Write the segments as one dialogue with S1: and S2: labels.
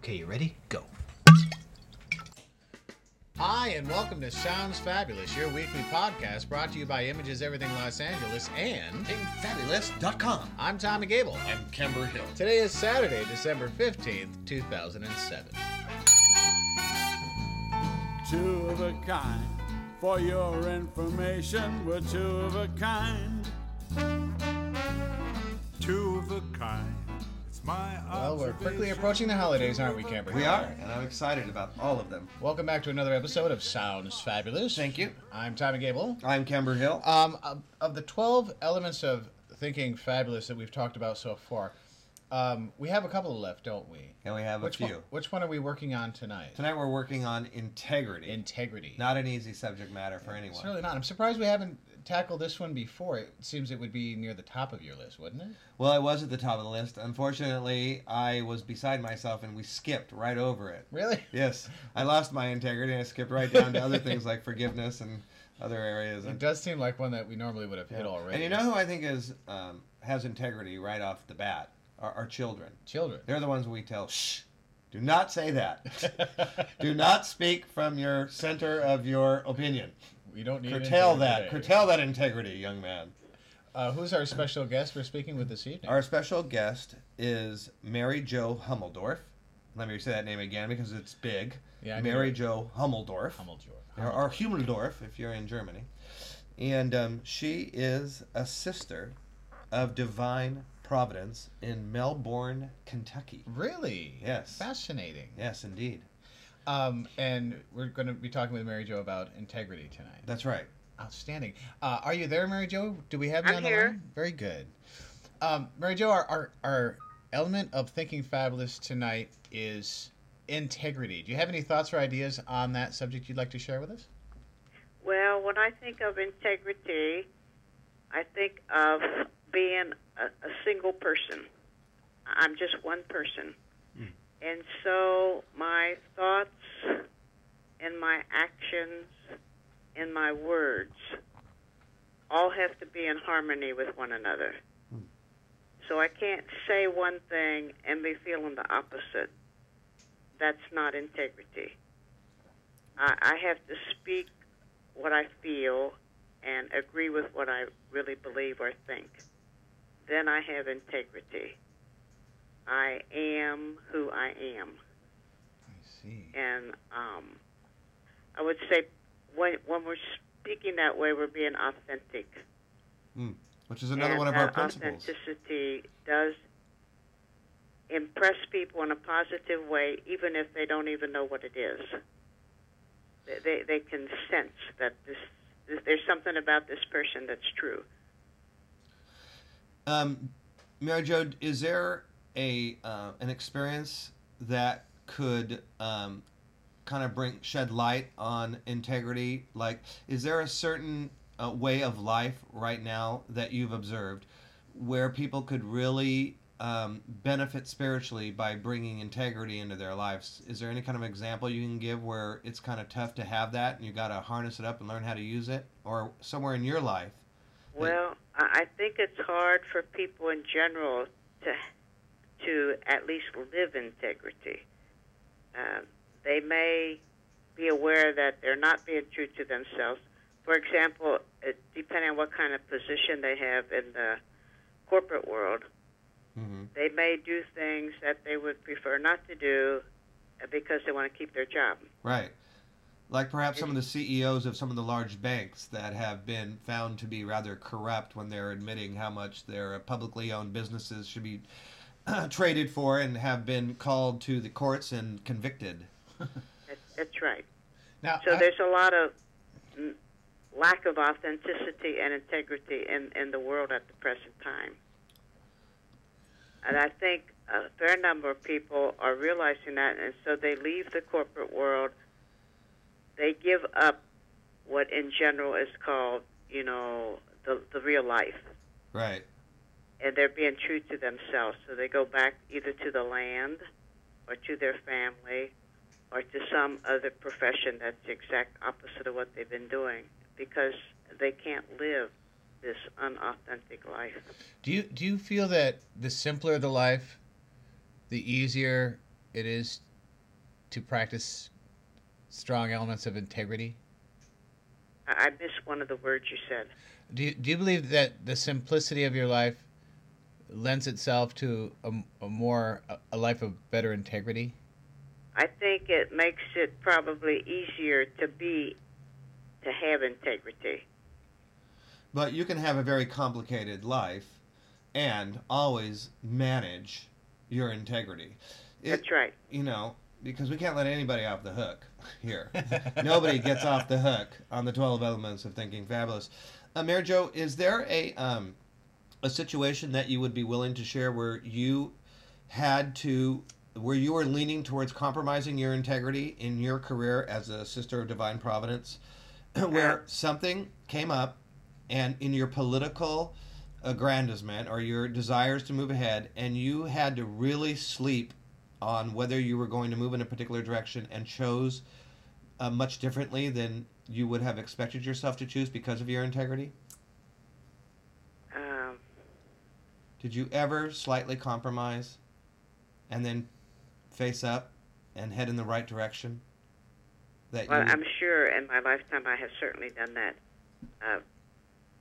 S1: Okay, you ready? Go.
S2: Hi, and welcome to Sounds Fabulous, your weekly podcast brought to you by Images Everything Los Angeles. And
S1: Fabulous.com.
S2: I'm Tommy Gable.
S3: I'm Kember Hill.
S2: Today is Saturday, December 15th, 2007.
S4: two of a kind. For your information, we're two of a kind.
S5: Two of a kind. It's my
S2: Well, we're quickly approaching the holidays, aren't we, Camper?
S1: We are, and I'm excited about all of them.
S2: Welcome back to another episode of Sounds Fabulous.
S1: Thank you.
S2: I'm Tommy Gable.
S1: I'm Kember Hill.
S2: Um, of- of the 12 elements of thinking fabulous that we've talked about so far, um, we have a couple left, don't we?
S1: and we have a
S2: Which
S1: few.
S2: one, which one are we working on tonight?
S1: Tonight we're working on integrity.
S2: Integrity.
S1: Not an easy subject matter for anyone.
S2: It's really not. I'm surprised we haven't tackled this one before. It seems it would be near the top of your list, wouldn't it?
S1: Well, I was at the top of the list. Unfortunately, I was beside myself and we skipped right over it.
S2: Really?
S1: Yes, I lost my integrity and I skipped right down to other things like forgiveness and other areas.
S2: It does seem like one that we normally would have hit already.
S1: and you know who I think is um, has integrity right off the bat? Our, our children.
S2: children.
S1: They're the ones we tell, shh, do not say that. do not speak from your center of your opinion.
S2: We don't need
S1: Curtail that.
S2: today.
S1: Curtail that integrity, young man.
S2: Uh, who's our special guest we're speaking with this evening?
S1: Our special guest is Mary Jo Hummeldorf. Let me say that name again because it's big.
S2: Yeah,
S1: Mary. Jo Hummeldorf.
S2: Hummeldorf.
S1: Or, or Hummeldorf if you're in Germany. And um, she is a sister of Divine Providence in Melbourne, Kentucky.
S2: Really?
S1: Yes.
S2: Fascinating.
S1: Yes, indeed.
S2: Um, and we're going to be talking with Mary Jo about integrity tonight.
S1: That's right.
S2: Outstanding. Uh, are you there, Mary Jo? Do we have you
S6: I'm
S2: on the
S6: here.
S2: line? Very good. Um, Mary Jo, our, our our element of thinking fabulous tonight is integrity. Do you have any thoughts or ideas on that subject you'd like to share with us?
S6: Well, when I think of integrity, I think of being a, a single person. I'm just one person. And so my thoughts and my actions and my words all have to be in harmony with one another. Hmm. So I can't say one thing and be feeling the opposite. That's not integrity. I, I have to speak what I feel and agree with what I really believe or think. Then I have integrity. I am who I am.
S2: I see.
S6: And um, I would say when, when we're speaking that way, we're being authentic.
S1: Which is another
S6: and
S1: one of our principles.
S6: Authenticity does impress people in a positive way, even if they don't even know what it is. They, they, they can sense that this, this there's something about this person that's true.
S1: Um, Mary Jo, is there a uh, an experience that could um, kind of bring shed light on integrity? Like, is there a certain uh, way of life right now that you've observed where people could really um, benefit spiritually by bringing integrity into their lives? Is there any kind of example you can give where it's kind of tough to have that and you got to harness it up and learn how to use it, or somewhere in your life?
S6: Well, I I think it's hard for people in general to to at least live integrity. Um, they may be aware that they're not being true to themselves. For example, it, depending on what kind of position they have in the corporate world,
S1: hmm
S6: they may do things that they would prefer not to do uh, because they want to keep their job.
S1: Right. Like perhaps some of the CEOs of some of the large banks that have been found to be rather corrupt when they're admitting how much their publicly owned businesses should be traded for and have been called to the courts and convicted.
S6: That's, that's right.
S2: Now,
S6: So
S2: I-
S6: there's a lot of lack of authenticity and integrity in, in the world at the present time. And I think a fair number of people are realizing that, and so they leave the corporate world. They give up what in general is called, you know, the, the real life.
S1: Right.
S6: And they're being true to themselves. So they go back either to the land or to their family or to some other profession that's the exact opposite of what they've been doing because they can't live this unauthentic life.
S2: do you do you feel that the simpler the life, the easier it is to practice strong elements of integrity?
S6: I, missed one of the words you said.
S2: Do you, do you believe that the simplicity of your life lends itself to a, a more a life of better integrity?
S6: I think it makes it probably easier to be to have integrity.
S1: But you can have a very complicated life and always manage your integrity. It-
S6: That's right.
S1: You know, because we can't let anybody off the hook here. Nobody gets off the hook on the 12 elements of thinking fabulous. Uh, Mary Jo, is there a um, a situation that you would be willing to share where you had to where you were leaning towards compromising your integrity in your career as a sister of divine providence where something came up and in your political aggrandizement or your desires to move ahead and you had to really sleep on whether you were going to move in a particular direction and chose uh, much differently than you would have expected yourself to choose because of your integrity
S6: Um,
S1: did you ever slightly compromise and then face up and head in the right direction that
S6: well,
S1: you
S6: I'm sure in my lifetime I have certainly done that uh,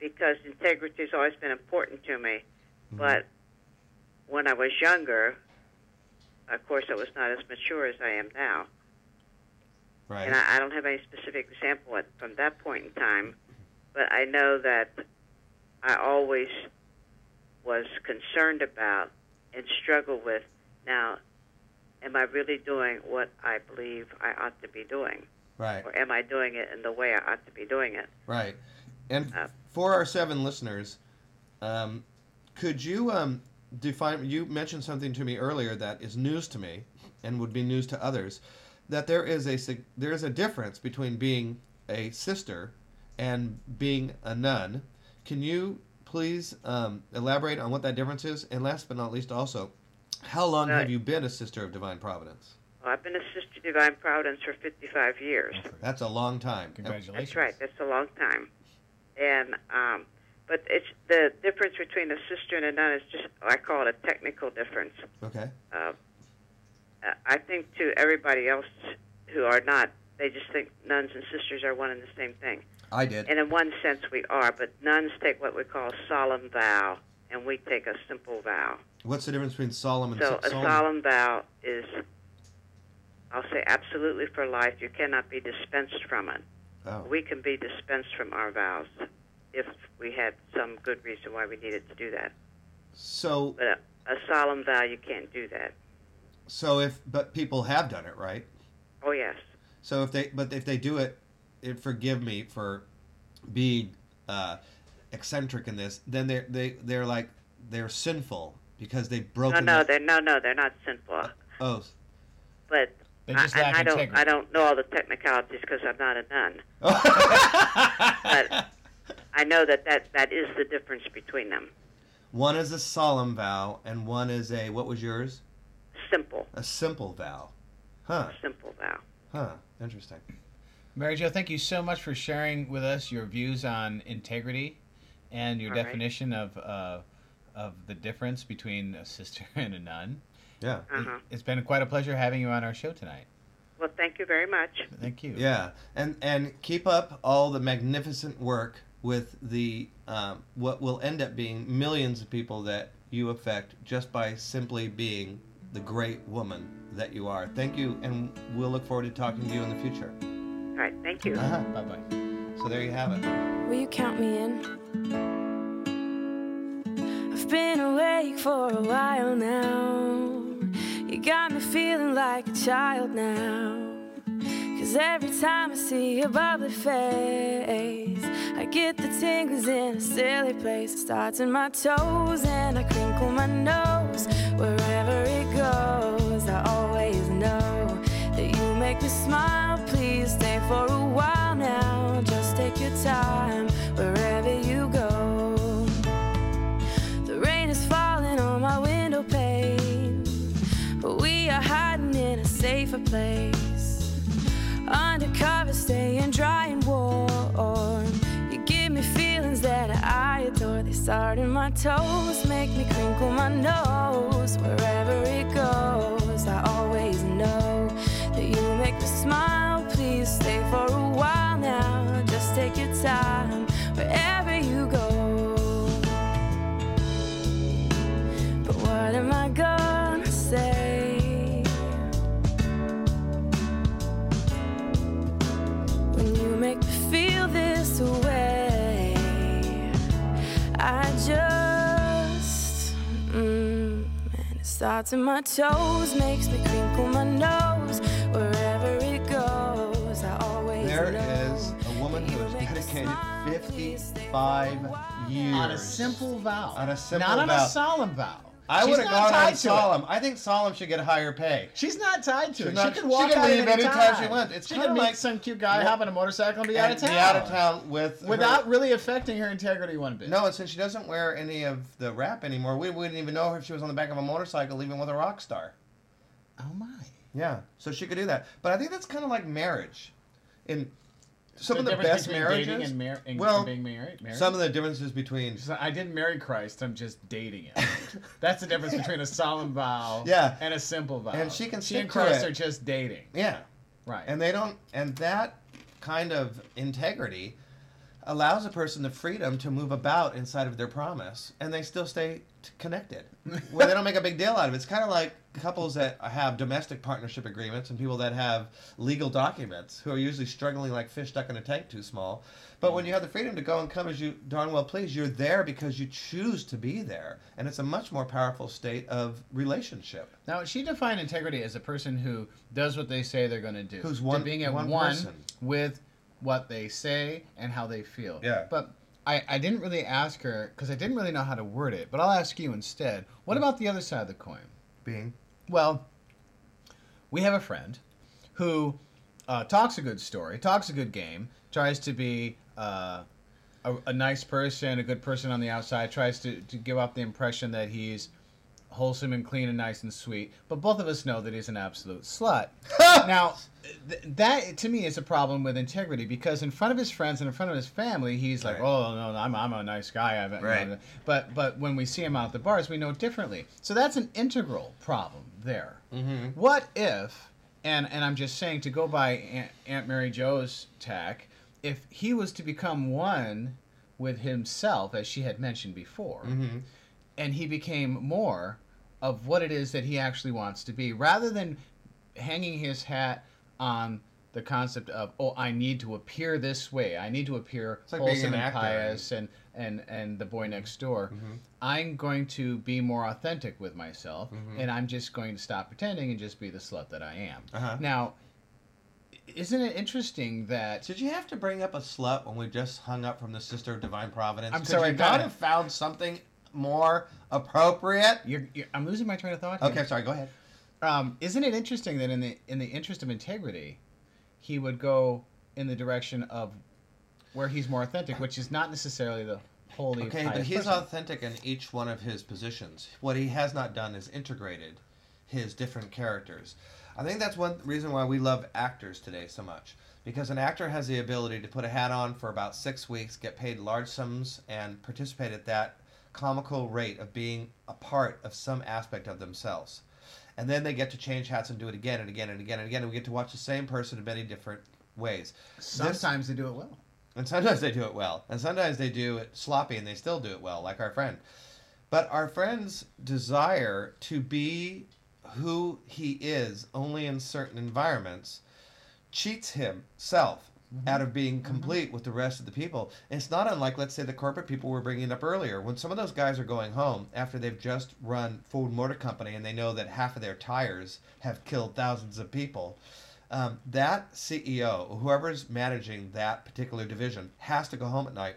S6: because integrity has always been important to me.
S1: Mhm.
S6: But when I was younger, of course, I was not as mature as I am now.
S1: right
S6: And I, I don't have any specific example at, from that point in time, but I know that I always was concerned about and struggled with now, am I really doing what I believe I ought to be doing?
S1: right
S6: Or am I doing it in the way I ought to be doing it?
S1: Right. And
S6: Uh,
S1: for our seven listeners, um, could you um, define? You mentioned something to me earlier that is news to me, and would be news to others. That there is a there is a difference between being a sister and being a nun. Can you please um, elaborate on what that difference is? And last but not least, also, how long
S6: Right.
S1: have you been a sister of divine providence?
S6: I've been a Sister of Divine Providence for 55 years.
S1: That's a long time.
S2: Congratulations.
S6: That's right. That's a long time. And um, but it's the difference between a sister and a nun is just I call it a technical difference.
S1: Okay.
S6: Uh, I think to everybody else who are not, they just think nuns and sisters are one and the same thing.
S1: I did.
S6: And in one sense, we are. But nuns take what we call a solemn vow, and we take a simple vow.
S1: What's the difference between solemn and
S6: So
S1: so-
S6: a solemn vow is, I'll say, absolutely for life. You cannot be dispensed from it.
S1: Oh.
S6: We can be dispensed from our vows if we had some good reason why we needed to do that.
S1: So
S6: But a, a solemn vow, you can't do that.
S1: So if but people have done it, right?
S6: Oh yes,
S1: So if they but if they do it, it forgive me for being uh, eccentric in this. Then they they they're like they're sinful because they've
S6: no,
S1: broken.
S6: no,
S1: the-
S6: they're no, no, they're not sinful.
S1: oh,
S6: But
S2: They
S6: I, I don't,
S2: integrity.
S6: I don't know all the technicalities because I'm not a nun.
S1: but
S6: I know that, that that is the difference between them.
S1: one is a solemn vow and one is a what was yours?
S6: Simple,
S1: A simple vow. Huh.
S6: simple vow.
S1: Huh. Interesting.
S2: Mary Jo, thank you so much for sharing with us your views on integrity and your
S6: All right.
S2: definition of uh, of the difference between a sister and a nun.
S1: Yeah.
S6: Huh.
S2: It's been quite a pleasure having you on our show tonight.
S6: Well, thank you very much.
S2: Thank you.
S1: Yeah, and and keep up all the magnificent work with the um, what will end up being millions of people that you affect just by simply being the great woman that you are. Thank you, and we'll look forward to talking to you in the future.
S6: All right, thank you.
S1: Uh-huh.
S2: Bye bye.
S1: So there you have it.
S3: Will you count me in? I've been awake for a while now. You got me feeling like a child now. Cause every time I see your bubbly face, I get the tingles in a silly place. It starts in my toes and I crinkle my nose. You make me smile. Please stay for a while now. Just take your time wherever you go. The rain is falling on my window pane, but we are hiding in a safer place. Undercover, staying dry and warm. You give me feelings that I adore. They start in my toes, make me crinkle my nose. Wherever it goes, smile, please stay for a while now. Just take your time wherever you go. But what am I gonna
S1: say
S3: when
S1: you make me feel
S3: this
S1: way?
S3: I just mm, and it starts in my toes, makes me.
S1: Dedicated
S3: smiles
S1: 55 years
S2: On a simple vow.
S1: On a simple
S2: Not on
S1: vow.
S2: a solemn vow.
S1: I
S2: She's
S1: would have
S2: not
S1: gone
S2: tied
S1: on
S2: to
S1: solemn. I think solemn should get higher pay.
S2: She's not tied to
S1: She's
S2: it.
S1: not-
S2: she
S1: she
S2: can walk
S1: can
S2: out
S1: leave
S2: any
S1: anytime
S2: time.
S1: she wants. It's
S2: she
S1: kinda
S2: meet
S1: like-
S2: some cute guy,
S1: Well,
S2: hop on a motorcycle, and be out of town.
S1: be out of town with her-
S2: Without really affecting her integrity one bit.
S1: No, and since she doesn't wear any of the wrap anymore, we wouldn't even know if she was on the back of a motorcycle, even with a rock star.
S2: Oh my.
S1: Yeah, so she could do that. But I think that's kind of like marriage. In some
S2: The
S1: of the best marriages,
S2: dating and, mar- and
S1: well,
S2: being married. married?
S1: some of the differences between
S2: I didn't marry Christ. I'm just dating him. That's the difference between a solemn vow
S1: Yeah.
S2: and a simple vow.
S1: And she can
S2: she
S1: stick
S2: and Christ are just dating.
S1: yeah,
S2: Right.
S1: and they don't, and that kind of integrity allows a person the freedom to move about inside of their promise, and they still stay t- connected. Where they don't make a big deal out of it. It's kind of like couples that have domestic partnership agreements and people that have legal documents who are usually struggling like fish stuck in a tank too small. But when you have the freedom to go and come as you darn well please, you're there because you choose to be there, and it's a much more powerful state of relationship.
S2: Now, she defined integrity as a person who does what they say they're going to do.
S1: Who's
S2: To
S1: one-
S2: being at
S1: one
S2: one,
S1: person.
S2: with what they say and how they feel.
S1: Yeah.
S2: But I, I didn't really ask her because I didn't really know how to word it. But I'll ask you instead. What about the other side of the coin?
S1: Being
S2: Well, we have a friend who uh, talks a good story, talks a good game, tries to be uh, a, a nice person, a good person on the outside, tries to, to give off the impression that he's wholesome and clean and nice and sweet. But both of us know that he's an absolute slut. now, th- that to me is a problem with integrity because in front of his friends and in front of his family, he's like,
S1: Right.
S2: "Oh no, I'm, I'm a nice guy." I've,
S1: Right.
S2: But but when we see him out at the bars, we know differently. So that's an integral problem there.
S1: Mm-hmm.
S2: What if, and and I'm just saying to go by Aunt, Aunt Mary Jo's tack, if he was to become one with himself, as she had mentioned before,
S1: Mm-hmm.
S2: and he became more of what it is that he actually wants to be, rather than hanging his hat on the concept of oh I need to appear this way, I need to appear
S1: It's like
S2: wholesome
S1: an
S2: and pious and and and the boy next door.
S1: Mm-hmm.
S2: I'm going to be more authentic with myself,
S1: Mm-hmm.
S2: and I'm just going to stop pretending and just be the slut that I am.
S1: Uh-huh.
S2: Now, isn't it interesting that
S1: Did you have to bring up a slut when we just hung up from the Sister of Divine Providence?
S2: I'm sorry,
S1: you have found something more appropriate?
S2: you're, you're I'm losing my train of thought? Here.
S1: Okay, sorry. Go ahead.
S2: Um, isn't it interesting that in the in the interest of integrity, he would go in the direction of where he's more authentic, which is not necessarily the holy.
S1: Okay, but he's
S2: person.
S1: authentic in each one of his positions. What he has not done is integrated his different characters. I think that's one reason why we love actors today so much. Because an actor has the ability to put a hat on for about six weeks, get paid large sums, and participate at that comical rate of being a part of some aspect of themselves. And then they get to change hats and do it again and again and again and again. And we get to watch the same person in many different ways. This-
S2: Sometimes they do it well.
S1: and sometimes they do it well. And sometimes they do it sloppy and they still do it well, like our friend. But our friend's desire to be who he is only in certain environments cheats himself out of being complete with the rest of the people. And it's not unlike, let's say, the corporate people were bringing up earlier. When some of those guys are going home after they've just run Ford Motor Company and they know that half of their tires have killed thousands of people, um, that CEO, whoever's managing that particular division, has to go home at night.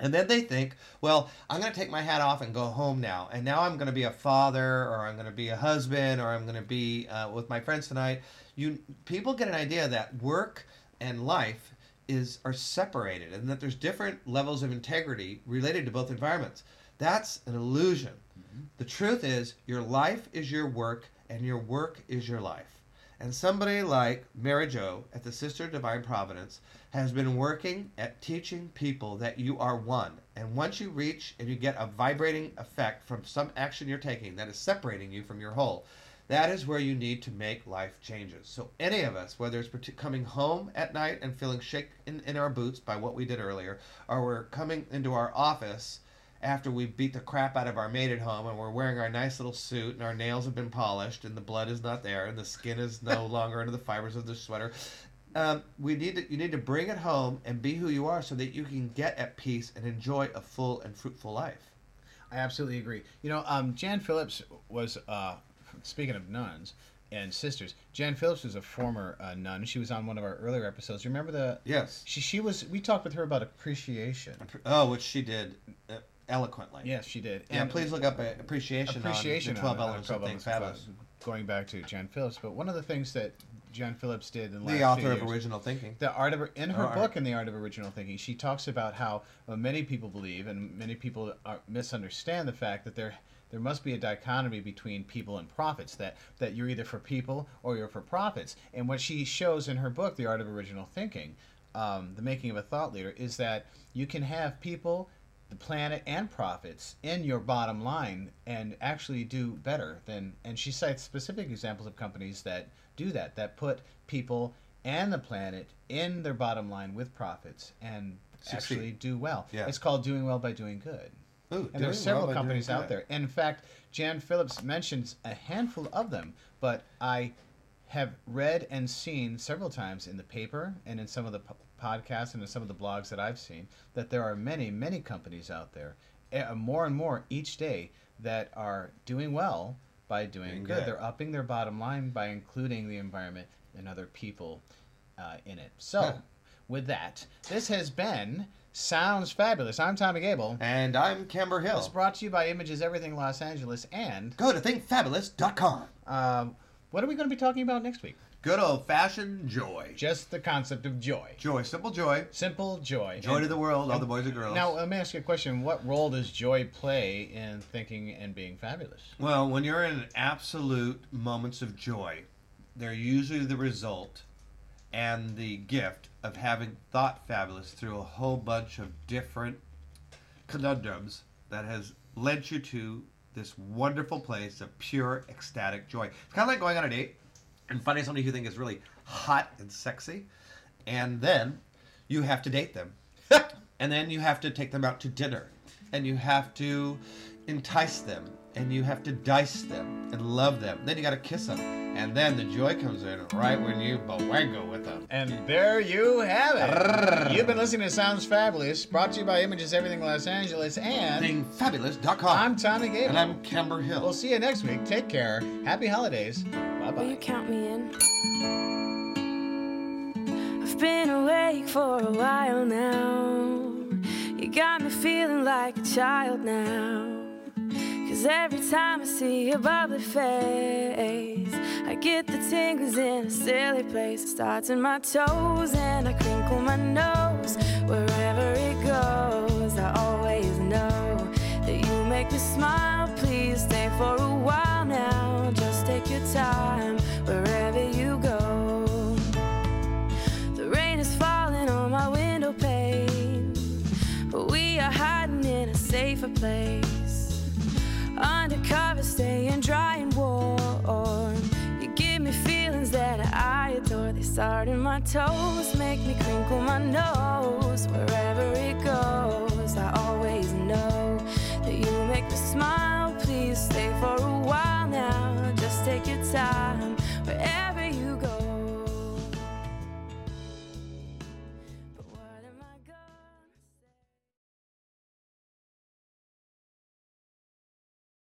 S1: And then they think, well, I'm going to take my hat off and go home now. And now I'm going to be a father, or I'm going to be a husband, or I'm going to be uh, with my friends tonight. You people get an idea that work and life is are separated, and that there's different levels of integrity related to both environments. That's an illusion. Mm-hmm. The truth is, your life is your work, and your work is your life. And somebody like Mary Jo at the Sister of Divine Providence has been working at teaching people that you are one. And once you reach and you get a vibrating effect from some action you're taking that is separating you from your whole, that is where you need to make life changes. So, any of us, whether it's coming home at night and feeling shaken in, in our boots by what we did earlier, or we're coming into our office after we beat the crap out of our maid at home and we're wearing our nice little suit and our nails have been polished and the blood is not there and the skin is no longer under the fibers of the sweater. Um, we need to, you need to bring it home and be who you are so that you can get at peace and enjoy a full and fruitful life.
S2: I absolutely agree. You know, um, Jan Phillips was uh, speaking of nuns and sisters, Jan Phillips was a former uh, nun. She was on one of our earlier episodes. Remember the?
S1: Yes.
S2: She she was. We talked with her about appreciation.
S1: Oh, which she did uh, eloquently.
S2: Yes, she did.
S1: Yeah,
S2: And-
S1: please look up uh, appreciation,
S2: appreciation
S1: on the 12
S2: on,
S1: elements
S2: on
S1: of
S2: 12
S1: Think
S2: of
S1: Fabulous.
S2: Going back to Jan Phillips. But one of the things that Jan Phillips did in the,
S1: The author of original thinking.
S2: the art of in her
S1: Or art.
S2: book in the art of original thinking she talks about how uh, many people believe and many people are, misunderstand the fact that there there must be a dichotomy between people and profits that that you're either for people or you're for profits and what she shows in her book the art of original thinking um, the making of a thought leader is that you can have people the planet and profits in your bottom line and actually do better than and she cites specific examples of companies that do that that put people and the planet in their bottom line with profits and
S1: Succeed.
S2: actually do well
S1: Yeah.
S2: it's called doing well by doing good
S1: Ooh,
S2: and there's several
S1: well
S2: companies out there. In fact, Jan Phillips mentions a handful of them, but I have read and seen several times in the paper and in some of the po- podcasts and in some of the blogs that I've seen that there are many, many companies out there, eh, more and more each day, that are doing well by doing
S1: Doing
S2: good.
S1: good.
S2: They're upping their bottom line by including the environment and other people uh, in it. So. With that, this has been Sounds Fabulous. I'm Tommy Gable.
S1: And I'm Camber Hill.
S2: It's brought to you by Images Everything Los Angeles. And
S1: Go to thinkfabulous.com.
S2: um, what are we going to be talking about next week?
S1: Good old fashioned joy.
S2: Just the concept of joy.
S1: Joy, simple joy.
S2: Simple joy.
S1: Joy
S2: And-
S1: to the world, all the boys and girls.
S2: Now, let me ask you a question. What role does joy play in thinking and being fabulous?
S1: Well, when you're in absolute moments of joy, they're usually the result and the gift of having thought fabulous through a whole bunch of different conundrums that has led you to this wonderful place of pure ecstatic joy. It's kind of like going on a date and finding somebody you think is really hot and sexy, and then you have to date them. and then you have to take them out to dinner, and you have to entice them, and you have to dice them and love them. Then you got to kiss them, and then the joy comes in right when you bowango with them.
S2: And there you have it. You've been listening to Sounds Fabulous, brought to you by Images Everything Los Angeles. And
S1: Thinkfabulous.com.
S2: I'm Tommy Gable.
S1: and I'm Camber Hill.
S2: We'll see you next week. Take care. Happy holidays. Bye bye.
S3: Will you
S2: bye.
S3: count me in? I've been awake for a while now. You got me feeling like a child now. Cause every time I see your bubbly face, I get the tingles in a silly place. Starts in my toes and I crinkle my nose. Wherever it goes, I always know that you make me smile. Please stay for a while now. Just take your time wherever you go. The rain is falling on my window pane, but we are hiding in a safer place. Undercover, staying dry and warm. You give me feelings that I adore. They start in my toes, make me crinkle my nose. Wherever it goes, I always know that you make me smile. Please stay for a while now. Just take your time